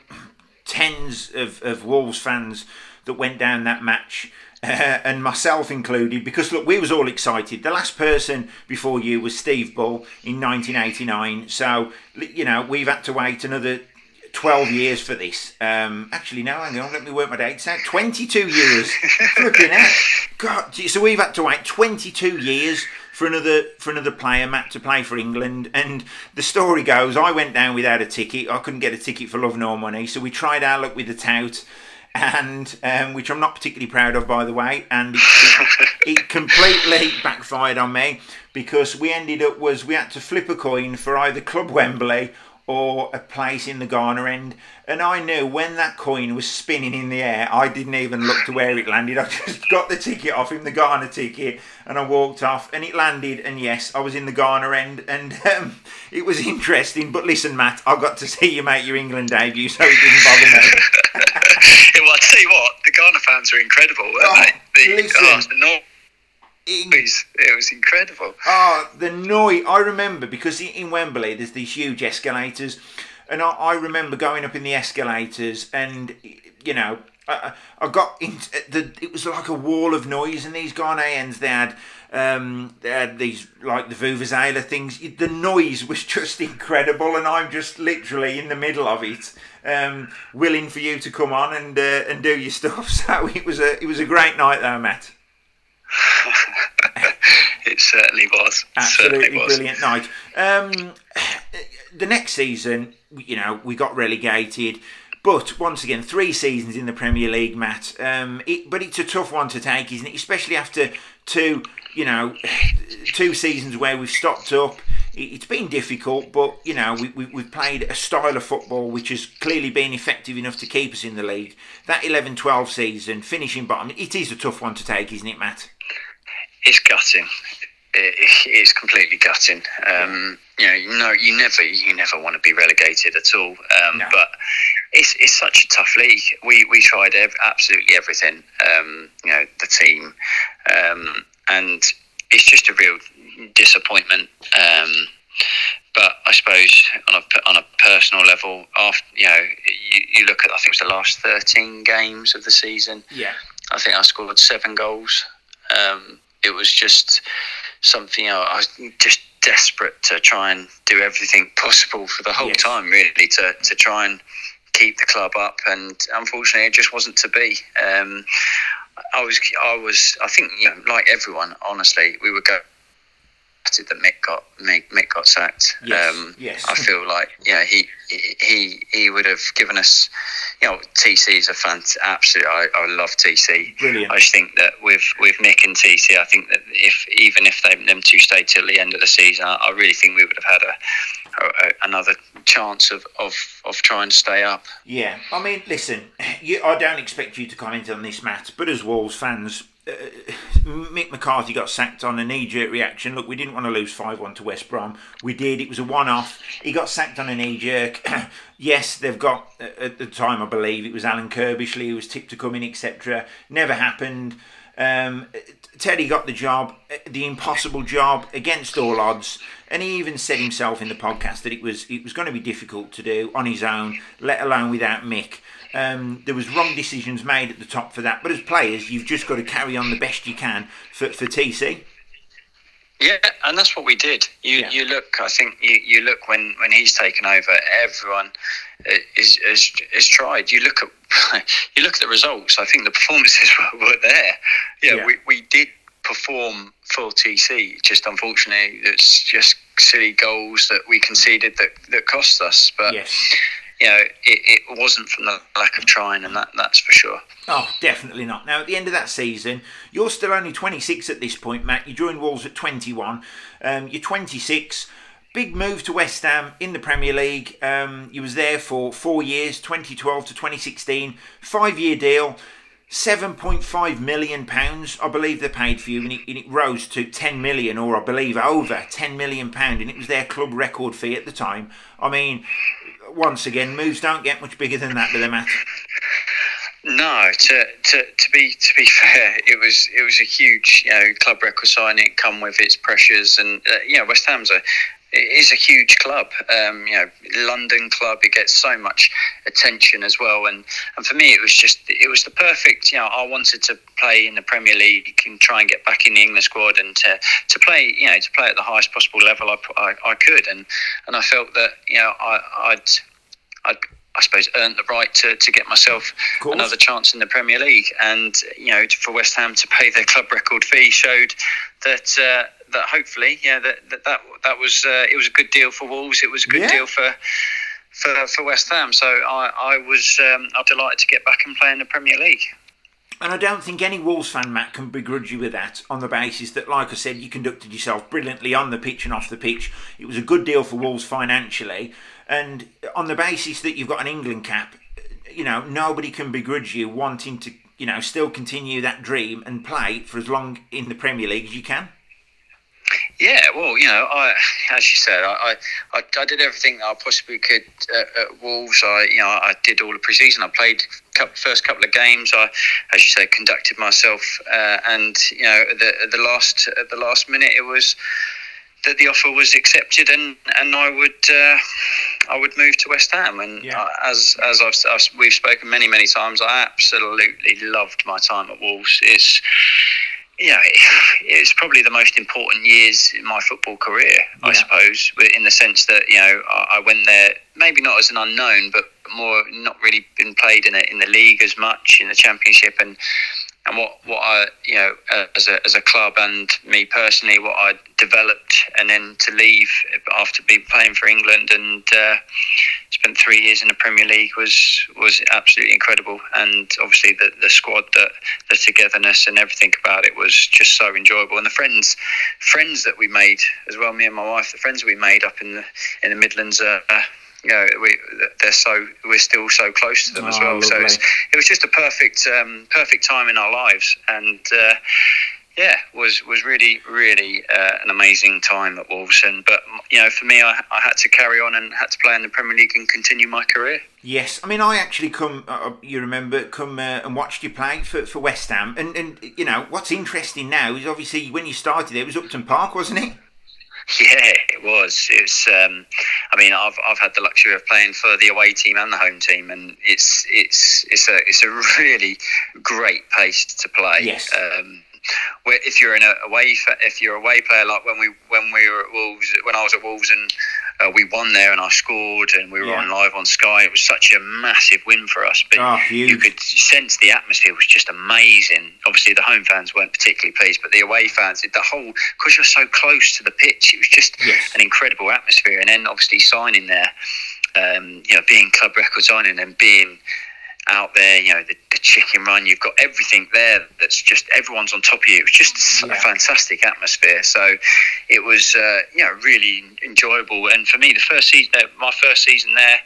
tens of, of Wolves fans that went down that match. Uh, and myself included, because look, we was all excited. The last person before you was Steve Bull in 1989, so you know we've had to wait another 12 years for this. Um, actually, no, hang on, let me work my dates out. 22 years. Flipping out. God, so we've had to wait 22 years for another for another player, Matt, to play for England. And the story goes, I went down without a ticket. I couldn't get a ticket for love nor money, so we tried our luck with the tout. And um, which I'm not particularly proud of, by the way, and it, it, it completely backfired on me because we ended up was we had to flip a coin for either Club Wembley or a place in the Ghana end. And I knew when that coin was spinning in the air, I didn't even look to where it landed. I just got the ticket off him, the Ghana ticket, and I walked off. And it landed, and yes, I was in the Ghana end, and um, it was interesting. But listen, Matt, I got to see you make your England debut, so it didn't bother me. well, I tell you what, the Ghana fans are incredible, weren't oh, they? The, listen, oh, It was incredible. Oh, the noise. I remember because in Wembley there's these huge escalators, and I, I remember going up in the escalators, and you know, I, I got the. It was like a wall of noise, and these Ghanaians they had. Um, they had these like the vuvuzela things. The noise was just incredible, and I'm just literally in the middle of it, um, willing for you to come on and uh, and do your stuff. So it was a it was a great night there, Matt. it certainly was. Absolutely certainly was. brilliant night. Um, the next season, you know, we got relegated. But once again, three seasons in the Premier League, Matt. Um, it, but it's a tough one to take, isn't it? Especially after two, you know, two seasons where we've stopped up. It's been difficult, but you know we, we, we've played a style of football which has clearly been effective enough to keep us in the league. That 11-12 season, finishing bottom, it is a tough one to take, isn't it, Matt? It's gutting. It, it's completely gutting. Um, you know, you know, you never, you never want to be relegated at all. Um, no. But it's it's such a tough league. We we tried ev- absolutely everything. Um, you know, the team, um, and it's just a real disappointment. Um, but I suppose on a on a personal level, after you know, you, you look at I think it was the last thirteen games of the season. Yeah, I think I scored seven goals. Um, it was just something you know, I was just desperate to try and do everything possible for the whole yes. time, really, to, to try and keep the club up. And unfortunately, it just wasn't to be. Um, I was, I was, I think, you know, like everyone, honestly, we were going gutted that Mick got Mick, Mick got sacked. Yes, um, yes. I feel like yeah, he he he would have given us. You know, TC is a fan. Absolutely, I, I love TC. Brilliant. I just think that with with Mick and TC, I think that if even if they, them two stayed till the end of the season, I, I really think we would have had a, a, another chance of, of of trying to stay up. Yeah, I mean, listen, you, I don't expect you to comment on this, Matt, but as Wolves fans, Mick McCarthy got sacked on a knee jerk reaction. Look, we didn't want to lose 5 1 to West Brom. We did. It was a one off. He got sacked on a knee jerk. yes, they've got, uh, at the time, I believe, it was Alan Curbishley who was tipped to come in, etc. Never happened. Um, Terry got the job, uh, the impossible job against all odds, and he even said himself in the podcast that it was it was going to be difficult to do on his own, let alone without Mick. Um, there was wrong decisions made at the top for that. But as players, you've just got to carry on the best you can for, for TC. Yeah, and that's what we did. You yeah. you look. I think you, you look when, when he's taken over. Everyone is, is is tried. You look at you look at the results. I think the performances were, were there. Yeah, yeah, We, we did perform full TC. Just unfortunately, it's just silly goals that we conceded that, that cost us. But yes you know, it, it wasn't from the lack of trying, and that, that's for sure. Oh, definitely not. Now, at the end of that season, you're still only 26 at this point, Matt. You joined Wolves at 21. Um, you're 26. Big move to West Ham in the Premier League. Um, you was there for four years, 2012 to 2016. Five year deal. 7.5 million pounds, I believe they paid for you, and it, and it, rose to 10 million, or I believe over 10 million pound, and it was their club record fee at the time. I mean, once again, moves don't get much bigger than that, do they, Matt? No, to, to, to be to be fair, it was it was a huge you know club record signing. Come with its pressures, and uh, you know West Ham's a it is a huge club. Um, you know, London club. It gets so much attention as well, and and for me, it was just it was the perfect. You know, I wanted to play in the Premier League and try and get back in the England squad and to, to play. You know, to play at the highest possible level I, I, I could, and and I felt that you know I, I'd I'd I suppose earned the right to, to get myself another chance in the Premier League, and you know for West Ham to pay their club record fee showed that uh, that hopefully yeah that that that, that was uh, it was a good deal for Wolves. It was a good yeah. deal for. For, for West Ham, so I, I was um, I'm delighted to get back and play in the Premier League. And I don't think any Wolves fan, Matt, can begrudge you with that on the basis that, like I said, you conducted yourself brilliantly on the pitch and off the pitch. It was a good deal for Wolves financially. And on the basis that you've got an England cap, you know, nobody can begrudge you wanting to, you know, still continue that dream and play for as long in the Premier League as you can. Yeah, well, you know, I, as you said, I, I, I did everything that I possibly could at, at Wolves. I, you know, I did all the preseason. I played couple, first couple of games. I, as you say, conducted myself, uh, and you know, the the last at the last minute, it was that the offer was accepted and, and I would uh, I would move to West Ham and yeah. as as I've, I've, we've spoken many many times I absolutely loved my time at Wolves it's yeah it's probably the most important years in my football career yeah. I suppose in the sense that you know I, I went there maybe not as an unknown but more not really been played in it in the league as much in the championship and and what what I you know as a as a club and me personally what I developed and then to leave after being playing for England and uh, spent three years in the Premier League was was absolutely incredible. And obviously the the squad that the togetherness and everything about it was just so enjoyable. And the friends friends that we made as well me and my wife the friends we made up in the in the Midlands uh, you know, we they're so we're still so close to them oh, as well. Lovely. So it was just a perfect um, perfect time in our lives, and uh, yeah, was was really really uh, an amazing time at Wolves. And but you know, for me, I, I had to carry on and had to play in the Premier League and continue my career. Yes, I mean, I actually come. Uh, uh you remember come uh, and watched you play for, for West Ham, and and you know what's interesting now is obviously when you started it was Upton Park, wasn't it? Yeah, it was. It's. Um, I mean, I've I've had the luxury of playing for the away team and the home team, and it's it's it's a it's a really great place to play. Yes. Um, if you're in a away if you're a away player like when we when we were at Wolves when I was at Wolves and uh, we won there and I scored and we were yeah. on live on Sky. It was such a massive win for us. But oh, you could sense the atmosphere was just amazing. Obviously, the home fans weren't particularly pleased, but the away fans, the whole, because you're so close to the pitch, it was just yes. an incredible atmosphere. And then obviously signing there, um, you know, being club record signing and being out there, you know, the, the, chicken run, you've got everything there that's just everyone's on top of you. It was just yeah. a fantastic atmosphere. So it was, uh, you know, really enjoyable. And for me, the first season, uh, my first season there,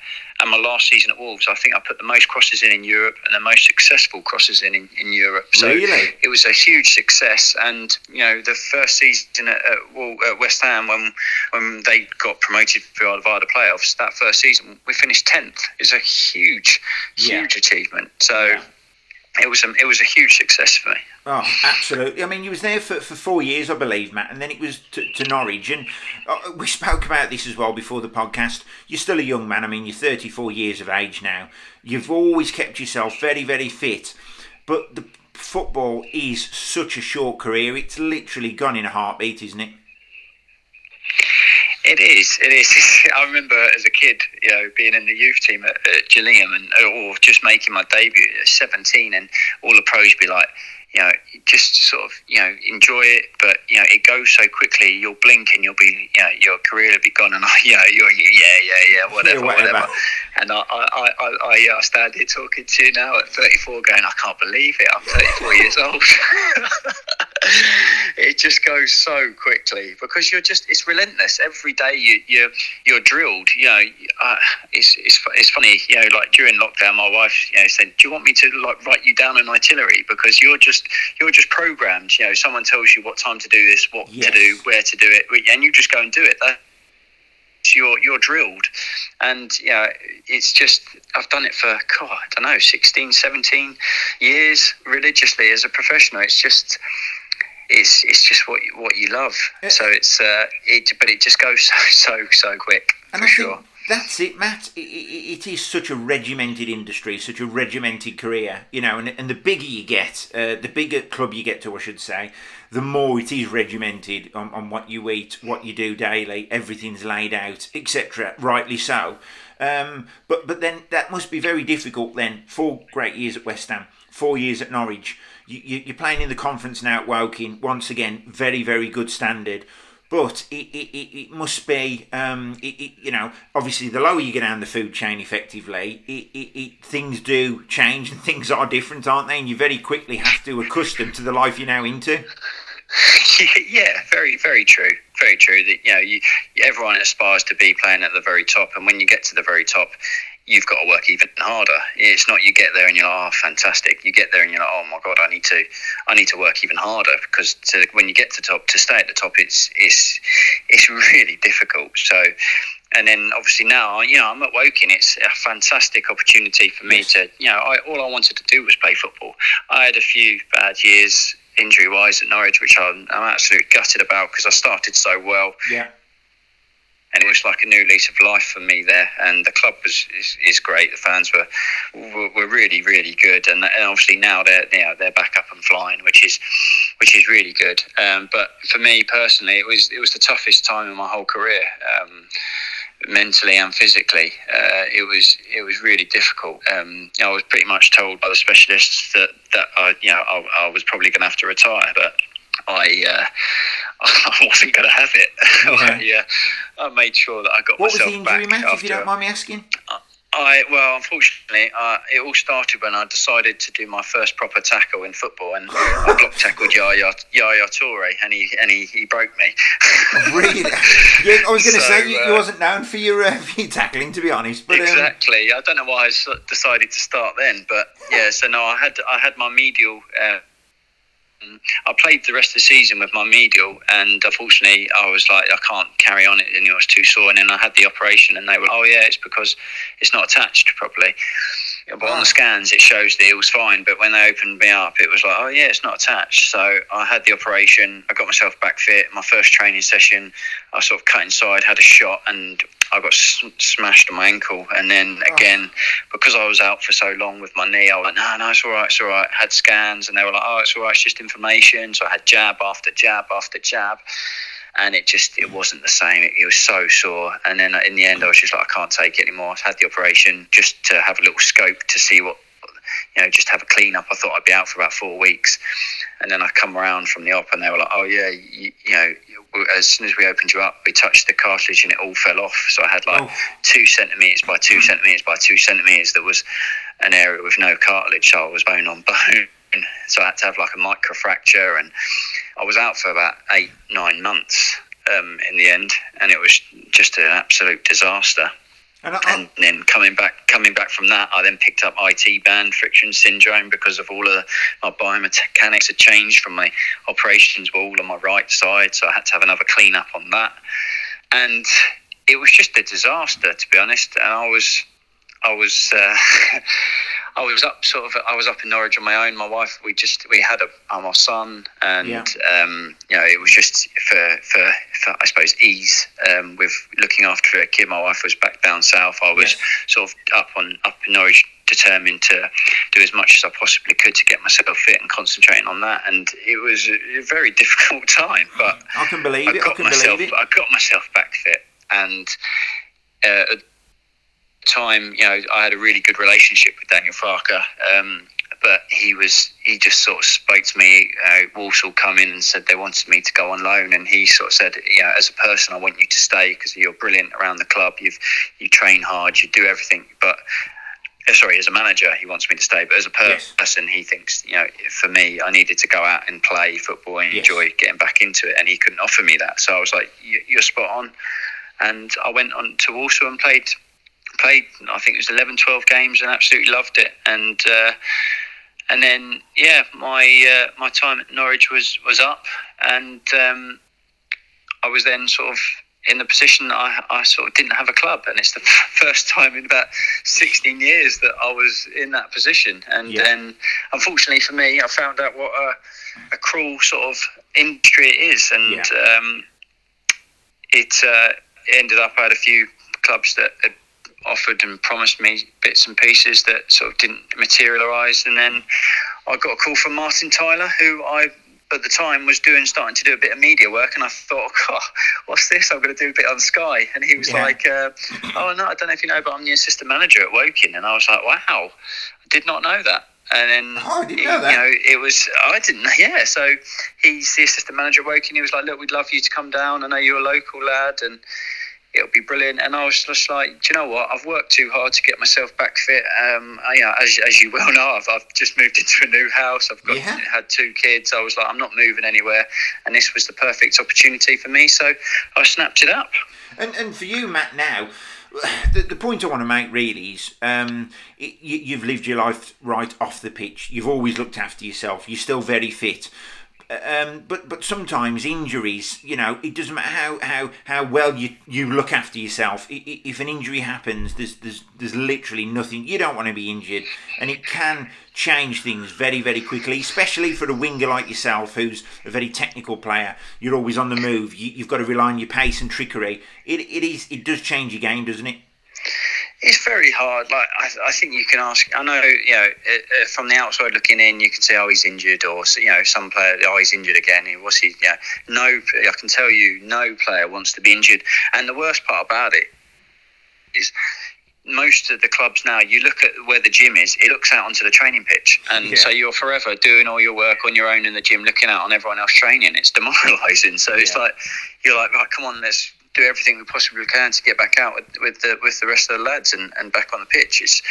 and my last season at Wolves, I think I put the most crosses in in Europe and the most successful crosses in in, in Europe. So really? it was a huge success. And you know, the first season at, at, at West Ham when when they got promoted via, via the playoffs, that first season we finished tenth. It's a huge, huge yeah. achievement. So. Yeah it was a, it was a huge success for me. Oh, absolutely. I mean, you was there for, for four years, I believe, Matt, and then it was to, to Norwich. And uh, we spoke about this as well before the podcast. You're still a young man. I mean, you're 34 years of age now. You've always kept yourself very, very fit. But the football is such a short career. It's literally gone in a heartbeat, isn't it? It is. It is. I remember as a kid, you know, being in the youth team at, at Gillingham and or just making my debut at 17, and all the pros be like, you know, just sort of, you know, enjoy it. But you know, it goes so quickly. You'll blink and you'll be, you know, your career will be gone, and I, you know, you're, yeah, yeah, yeah, whatever, yeah, whatever. whatever. And I, I, I, I, I stand here talking to you now at 34, going, I can't believe it. I'm 34 years old. it just goes so quickly because you're just it's relentless every day you you're you're drilled you know uh, it's, it's it's funny you know like during lockdown my wife you know said do you want me to like write you down an itinerary because you're just you're just programmed you know someone tells you what time to do this what yes. to do where to do it and you just go and do it that you're you're drilled and you know it's just I've done it for God I don't know 16 17 years religiously as a professional it's just it's it's just what you, what you love. So it's uh, it, but it just goes so so so quick and for I sure. That's it, Matt. It, it, it is such a regimented industry, such a regimented career, you know. And, and the bigger you get, uh, the bigger club you get to, I should say, the more it is regimented on, on what you eat, what you do daily. Everything's laid out, etc. Rightly so. Um, but but then that must be very difficult. Then four great years at West Ham, four years at Norwich you, you're playing in the conference now at Woking. Once again, very, very good standard. But it, it, it, must be, um, it, it, you know, obviously the lower you get down the food chain effectively, it, things do change and things are different, aren't they? And you very quickly have to accustom to the life you're now into. yeah, very, very true. Very true. That you know, you, everyone aspires to be playing at the very top, and when you get to the very top, you've got to work even harder. It's not you get there and you're like, oh, fantastic. You get there and you're like, oh my god, I need to, I need to work even harder because to, when you get to top, to stay at the top, it's it's it's really difficult. So, and then obviously now, you know, I'm at Woking. It's a fantastic opportunity for me to, you know, I, all I wanted to do was play football. I had a few bad years injury wise at Norwich, which I'm, I'm absolutely gutted about because I started so well. Yeah and it was like a new lease of life for me there. And the club was is, is great. The fans were, were, were really really good, and, and, obviously now they're you know, they're back up and flying, which is which is really good. Um, but for me personally, it was it was the toughest time in my whole career. Um, mentally and physically, uh, it was it was really difficult. Um, I was pretty much told by the specialists that that I, you know I, I was probably going to have to retire, but I uh, I wasn't going to have it. Yeah. I, uh, I made sure that I got what myself was the injury, back. Matt, if you don't mind me asking? I well, unfortunately, uh, it all started when I decided to do my first proper tackle in football, and I block tackled Yaya, Yaya Toure, and he and he, he broke me. really? Yeah, I was going to so, say you, uh, you, wasn't known for your, uh, for your tackling, to be honest. But um, exactly, um... I don't know why I decided to start then, but yeah. So no, I had I had my medial uh, I played the rest of the season with my medial, and unfortunately, I was like, I can't carry on it, and it was too sore. And then I had the operation, and they were, oh yeah, it's because it's not attached properly. But on the scans, it shows that it was fine. But when they opened me up, it was like, oh yeah, it's not attached. So I had the operation. I got myself back fit. My first training session, I sort of cut inside, had a shot, and I got smashed on my ankle. And then oh. again, oh. because I was out for so long with my knee, I went, no, no, it's all right, it's all right. Had scans, and they were like, oh, it's all right, it's just inflammation. So I had jab after jab after jab and it just it wasn't the same. It, it, was so sore, and then in the end, I was just like, I can't take it anymore. I had the operation just to have a little scope to see what you know, just have a clean up. I thought I'd be out for about four weeks, and then I come around from the op, and they were like, "Oh yeah, you, you know." As soon as we opened you up, we touched the cartilage and it all fell off. So I had like oh. two centimeters by two centimeters by two centimeters. There was an area with no cartilage, so I was bone on bone. So I had to have like a microfracture, and I was out for about eight, nine months um, in the end, and it was just an absolute disaster. And, and, then coming back, coming back from that, I then picked up IT band friction syndrome because of all of the, my biomechanics had changed from my operations were all on my right side, so I had to have another clean up on that, and it was just a disaster to be honest. And I was, I was. Uh, I was up sort of. I was up in Norwich on my own. My wife, we just we had a our son, and yeah. um, you know it was just for, for, for I suppose ease um, with looking after a kid. My wife was back down south. I was yes. sort of up on up in Norwich, determined to do as much as I possibly could to get myself fit and concentrating on that. And it was a very difficult time, but I can believe I it. Got I myself, it. I got myself back fit, and. Uh, time, you know, I had a really good relationship with Daniel Farke, um, but he was he just sort of spoke to me. Uh, Walsall come in and said they wanted me to go on loan, and he sort of said, you know, as a person, I want you to stay because you're brilliant around the club. You've you train hard, you do everything, but. Uh, sorry, as a manager, he wants me to stay, but as a person, yes. he thinks, you know, for me, I needed to go out and play football and yes. enjoy getting back into it, and he couldn't offer me that. So I was like, "You're spot on," and I went on to Walsall and played played I think it was 11, 12 games and absolutely loved it. And uh, and then yeah, my uh, my time at Norwich was was up, and um, I was then sort of in the position I, I sort of didn't have a club, and it's the first time in about 16 years that I was in that position. And yeah. then, unfortunately for me, I found out what a, a cruel sort of industry it is, and yeah. um, it, uh, ended up I had a few clubs that had offered and promised me bits and pieces that sort of didn't materialise. And then I got a call from Martin Tyler, who I at the time was doing starting to do a bit of media work, and I thought, oh, what's this? I'm going to do a bit on Sky. And he was yeah. like, uh, oh no, I don't know if you know, but I'm the assistant manager at Woking. And I was like, wow, I did not know that. And then, oh, I didn't know that. You know, it was I didn't. Yeah, so he's the assistant manager at Woking. He was like, "Look, we'd love you to come down. I know you're a local lad, and it'll be brilliant. And I was just like, do you know what? I've worked too hard to get myself back fit. Um, I, you know, as, as you well know, I've, I've just moved into a new house. I've got yeah. had two kids. I was like, I'm not moving anywhere, and this was the perfect opportunity for me. So I snapped it up. And and for you, Matt, now. The, the point I want to make really is um, it, you, you've lived your life right off the pitch. You've always looked after yourself. You're still very fit. Um, but but sometimes injuries, you know, it doesn't matter how, how, how well you, you look after yourself. If an injury happens, there's there's there's literally nothing. You don't want to be injured, and it can change things very very quickly, especially for a winger like yourself, who's a very technical player. You're always on the move. You, you've got to rely on your pace and trickery. It it is it does change your game, doesn't it? It's very hard. Like I, I think you can ask. I know you know uh, from the outside looking in, you can say, "Oh, he's injured," or you know, some player, "Oh, he's injured again." What's he? Yeah, no. I can tell you, no player wants to be injured. And the worst part about it is most of the clubs now, you look at where the gym is, it looks out onto the training pitch. And yeah. so you're forever doing all your work on your own in the gym, looking out on everyone else training. It's demoralizing. So yeah. it's like, you're like, right, come on, let's do everything we possibly can to get back out with, with the with the rest of the lads and, and back on the pitch. It's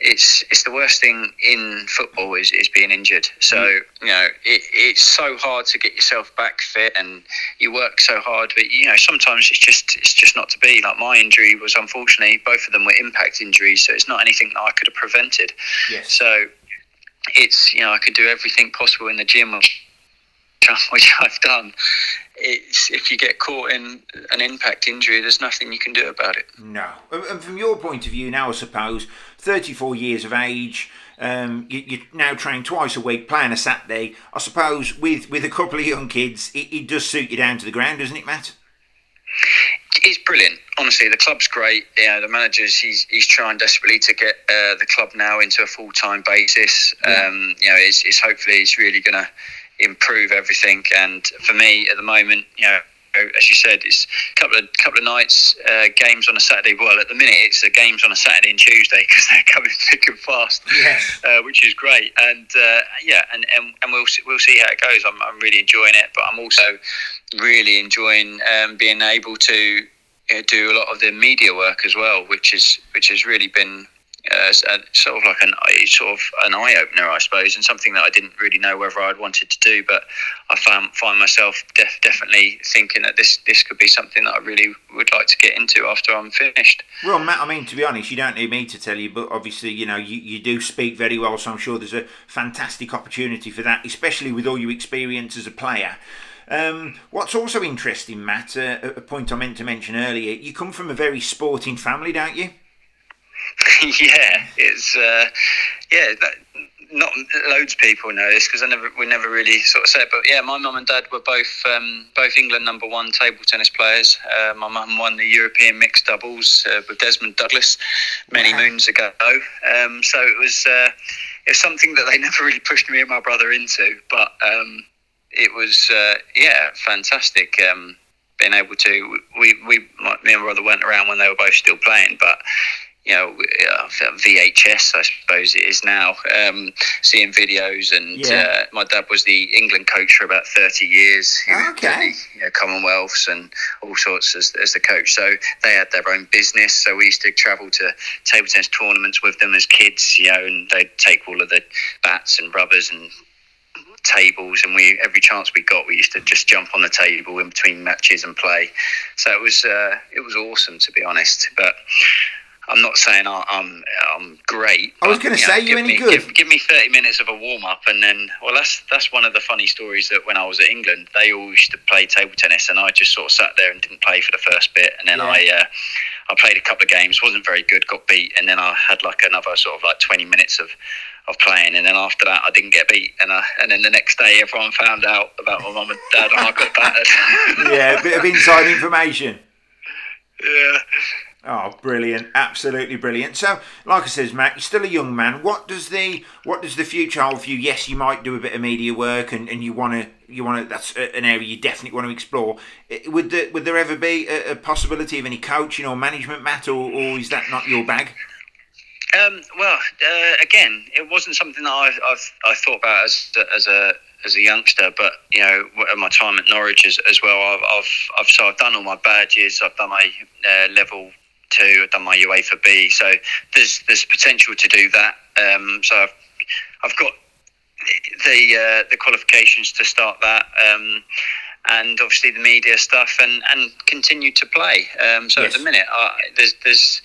it's it's the worst thing in football is, is being injured. So mm. you know it, it's so hard to get yourself back fit, and you work so hard, but you know sometimes it's just it's just not to be. Like my injury was unfortunately both of them were impact injuries, so it's not anything that I could have prevented. Yes. So it's you know I could do everything possible in the gym which I've done, it's, if you get caught in an impact injury, there's nothing you can do about it. No. And from your point of view now, I suppose, 34 years of age. Um, you, you now train twice a week, playing a Saturday. I suppose with, with a couple of young kids, it, it does suit you down to the ground, doesn't it, Matt? It's brilliant. Honestly, the club's great. Yeah, the manager's he's, he's trying desperately to get uh, the club now into a full time basis. Yeah. Um, you know, it's, it's hopefully it's really going to improve everything. And for me, at the moment, you know, as you said, it's a couple of couple of nights uh, games on a Saturday. Well, at the minute, it's the games on a Saturday and Tuesday because they're coming thick and fast, yes. uh, which is great. And uh, yeah, and, and, and we'll see, we'll see how it goes. I'm, I'm really enjoying it, but I'm also really enjoying um, being able to do a lot of the media work as well, which is which has really been uh, sort of like an sort of an eye opener, I suppose, and something that I didn't really know whether I'd wanted to do. But I found find myself def- definitely thinking that this this could be something that I really would like to get into after I'm finished. Well, Matt, I mean, to be honest, you don't need me to tell you, but obviously, you know, you, you do speak very well, so I'm sure there's a fantastic opportunity for that, especially with all your experience as a player. Um, what's also interesting, Matt, uh, a point I meant to mention earlier, you come from a very sporting family, don't you? yeah, it's uh, yeah. That, not loads of people know this because I never we never really sort of said. But yeah, my mum and dad were both um, both England number one table tennis players. Uh, my mum won the European mixed doubles uh, with Desmond Douglas many wow. moons ago. Um, so it was uh, it was something that they never really pushed me and my brother into. But um, it was uh, yeah fantastic. Um, being able to we we me and my brother went around when they were both still playing, but you know, uh, VHS, I suppose it is now, um, seeing videos. And yeah. uh, my dad was the England coach for about 30 years. Okay. You know, Commonwealths and all sorts as, as the coach. So they had their own business. So we used to travel to table tennis tournaments with them as kids, you know, and they'd take all of the bats and rubbers and tables and we every chance we got we used to just jump on the table in between matches and play so it was uh, it was awesome to be honest but I'm not saying I'm I'm great. I was going to say, you any me, good? Give, give, me 30 minutes of a warm up, and then well, that's that's one of the funny stories that when I was at England, they all used to play table tennis, and I just sort of sat there and didn't play for the first bit, and then yeah. I uh, I played a couple of games, wasn't very good, got beat, and then I had like another sort of like 20 minutes of of playing, and then after that, I didn't get beat, and I, and then the next day, everyone found out about my mum and dad, and I got battered. yeah, a bit of inside information. Yeah. Oh, brilliant! Absolutely brilliant. So, like I says, Matt, you're still a young man. What does the what does the future hold for you? Yes, you might do a bit of media work, and, and you want to you want to. That's an area you definitely want to explore. Would there, would there ever be a, a possibility of any coaching or management, Matt, or, or is that not your bag? Um, well, uh, again, it wasn't something that I, I've I thought about as as a as a youngster, but you know, my time at Norwich as, as well, I've, I've, I've so I've done all my badges, I've done my uh, level two. I've done my UEFA B, so there's there's potential to do that. Um, so I've, I've got the uh, the qualifications to start that. Um, and obviously the media stuff, and, and continue to play. Um, so yes. at the minute, I, there's there's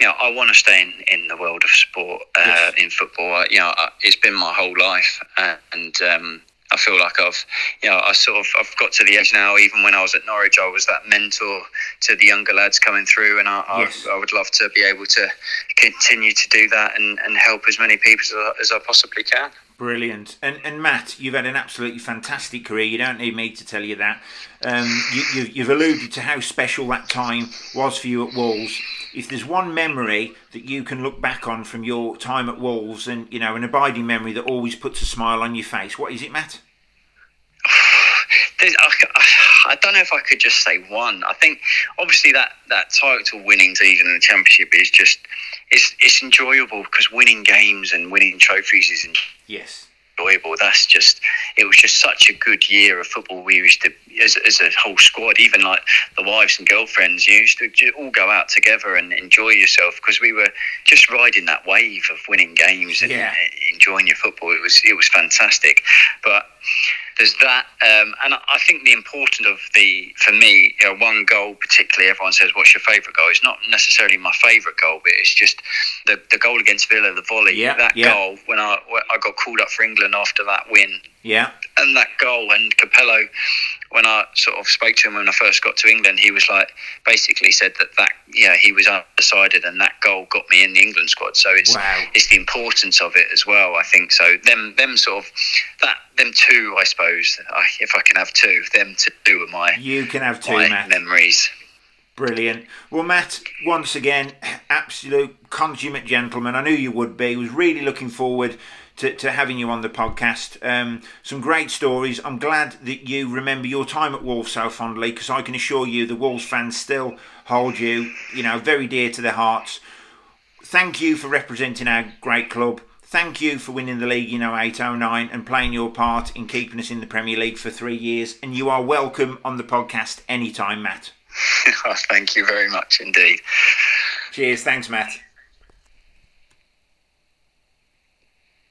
you know, I want to stay in, in the world of sport, uh, yes. in football. You know, it's been my whole life, uh, and um, I feel like I've, you know, I sort of I've got to the edge now. Even when I was at Norwich, I was that mentor to the younger lads coming through, and I, yes. I, I, would love to be able to continue to do that and, and help as many people as I, as I possibly can. Brilliant. And and Matt, you've had an absolutely fantastic career. You don't need me to tell you that. Um, you, you've alluded to how special that time was for you at Wolves. If there's one memory that you can look back on from your time at Wolves, and you know, an abiding memory that always puts a smile on your face, what is it, Matt? I don't know if I could just say one. I think obviously that that title winning season in the championship is just it's it's enjoyable because winning games and winning trophies is yes enjoyable. That's just it was just such a good year of football. We used to as, as a whole squad, even like the wives and girlfriends, you used to all go out together and enjoy yourself because we were just riding that wave of winning games and yeah. enjoying your football. It was it was fantastic, but there's that, um, and I think the importance of the for me, you know, one goal particularly. Everyone says, "What's your favourite goal?" It's not necessarily my favourite goal, but it's just the the goal against Villa, the volley. Yeah, that yeah. goal when I when I got called up for England after that win. Yeah, and that goal and Capello when I sort of spoke to him when I first got to England, he was like basically said that that yeah he was undecided and that goal got me in the England squad. So it's Wow. it's the importance of it as well. I think so. Them them sort of that them two, I suppose. I, if I can have two, them two are my You can have two, memories. Brilliant. Well, Matt, once again, absolute consummate gentleman. I knew you would be. Was really looking forward to, to having you on the podcast. Um, some great stories. I'm glad that you remember your time at Wolves so fondly because I can assure you the Wolves fans still hold you, you know, very dear to their hearts. Thank you for representing our great club. Thank you for winning the league in 08 09 and playing your part in keeping us in the Premier League for three years. And you are welcome on the podcast anytime, Matt. Thank you very much indeed. Cheers. Thanks, Matt.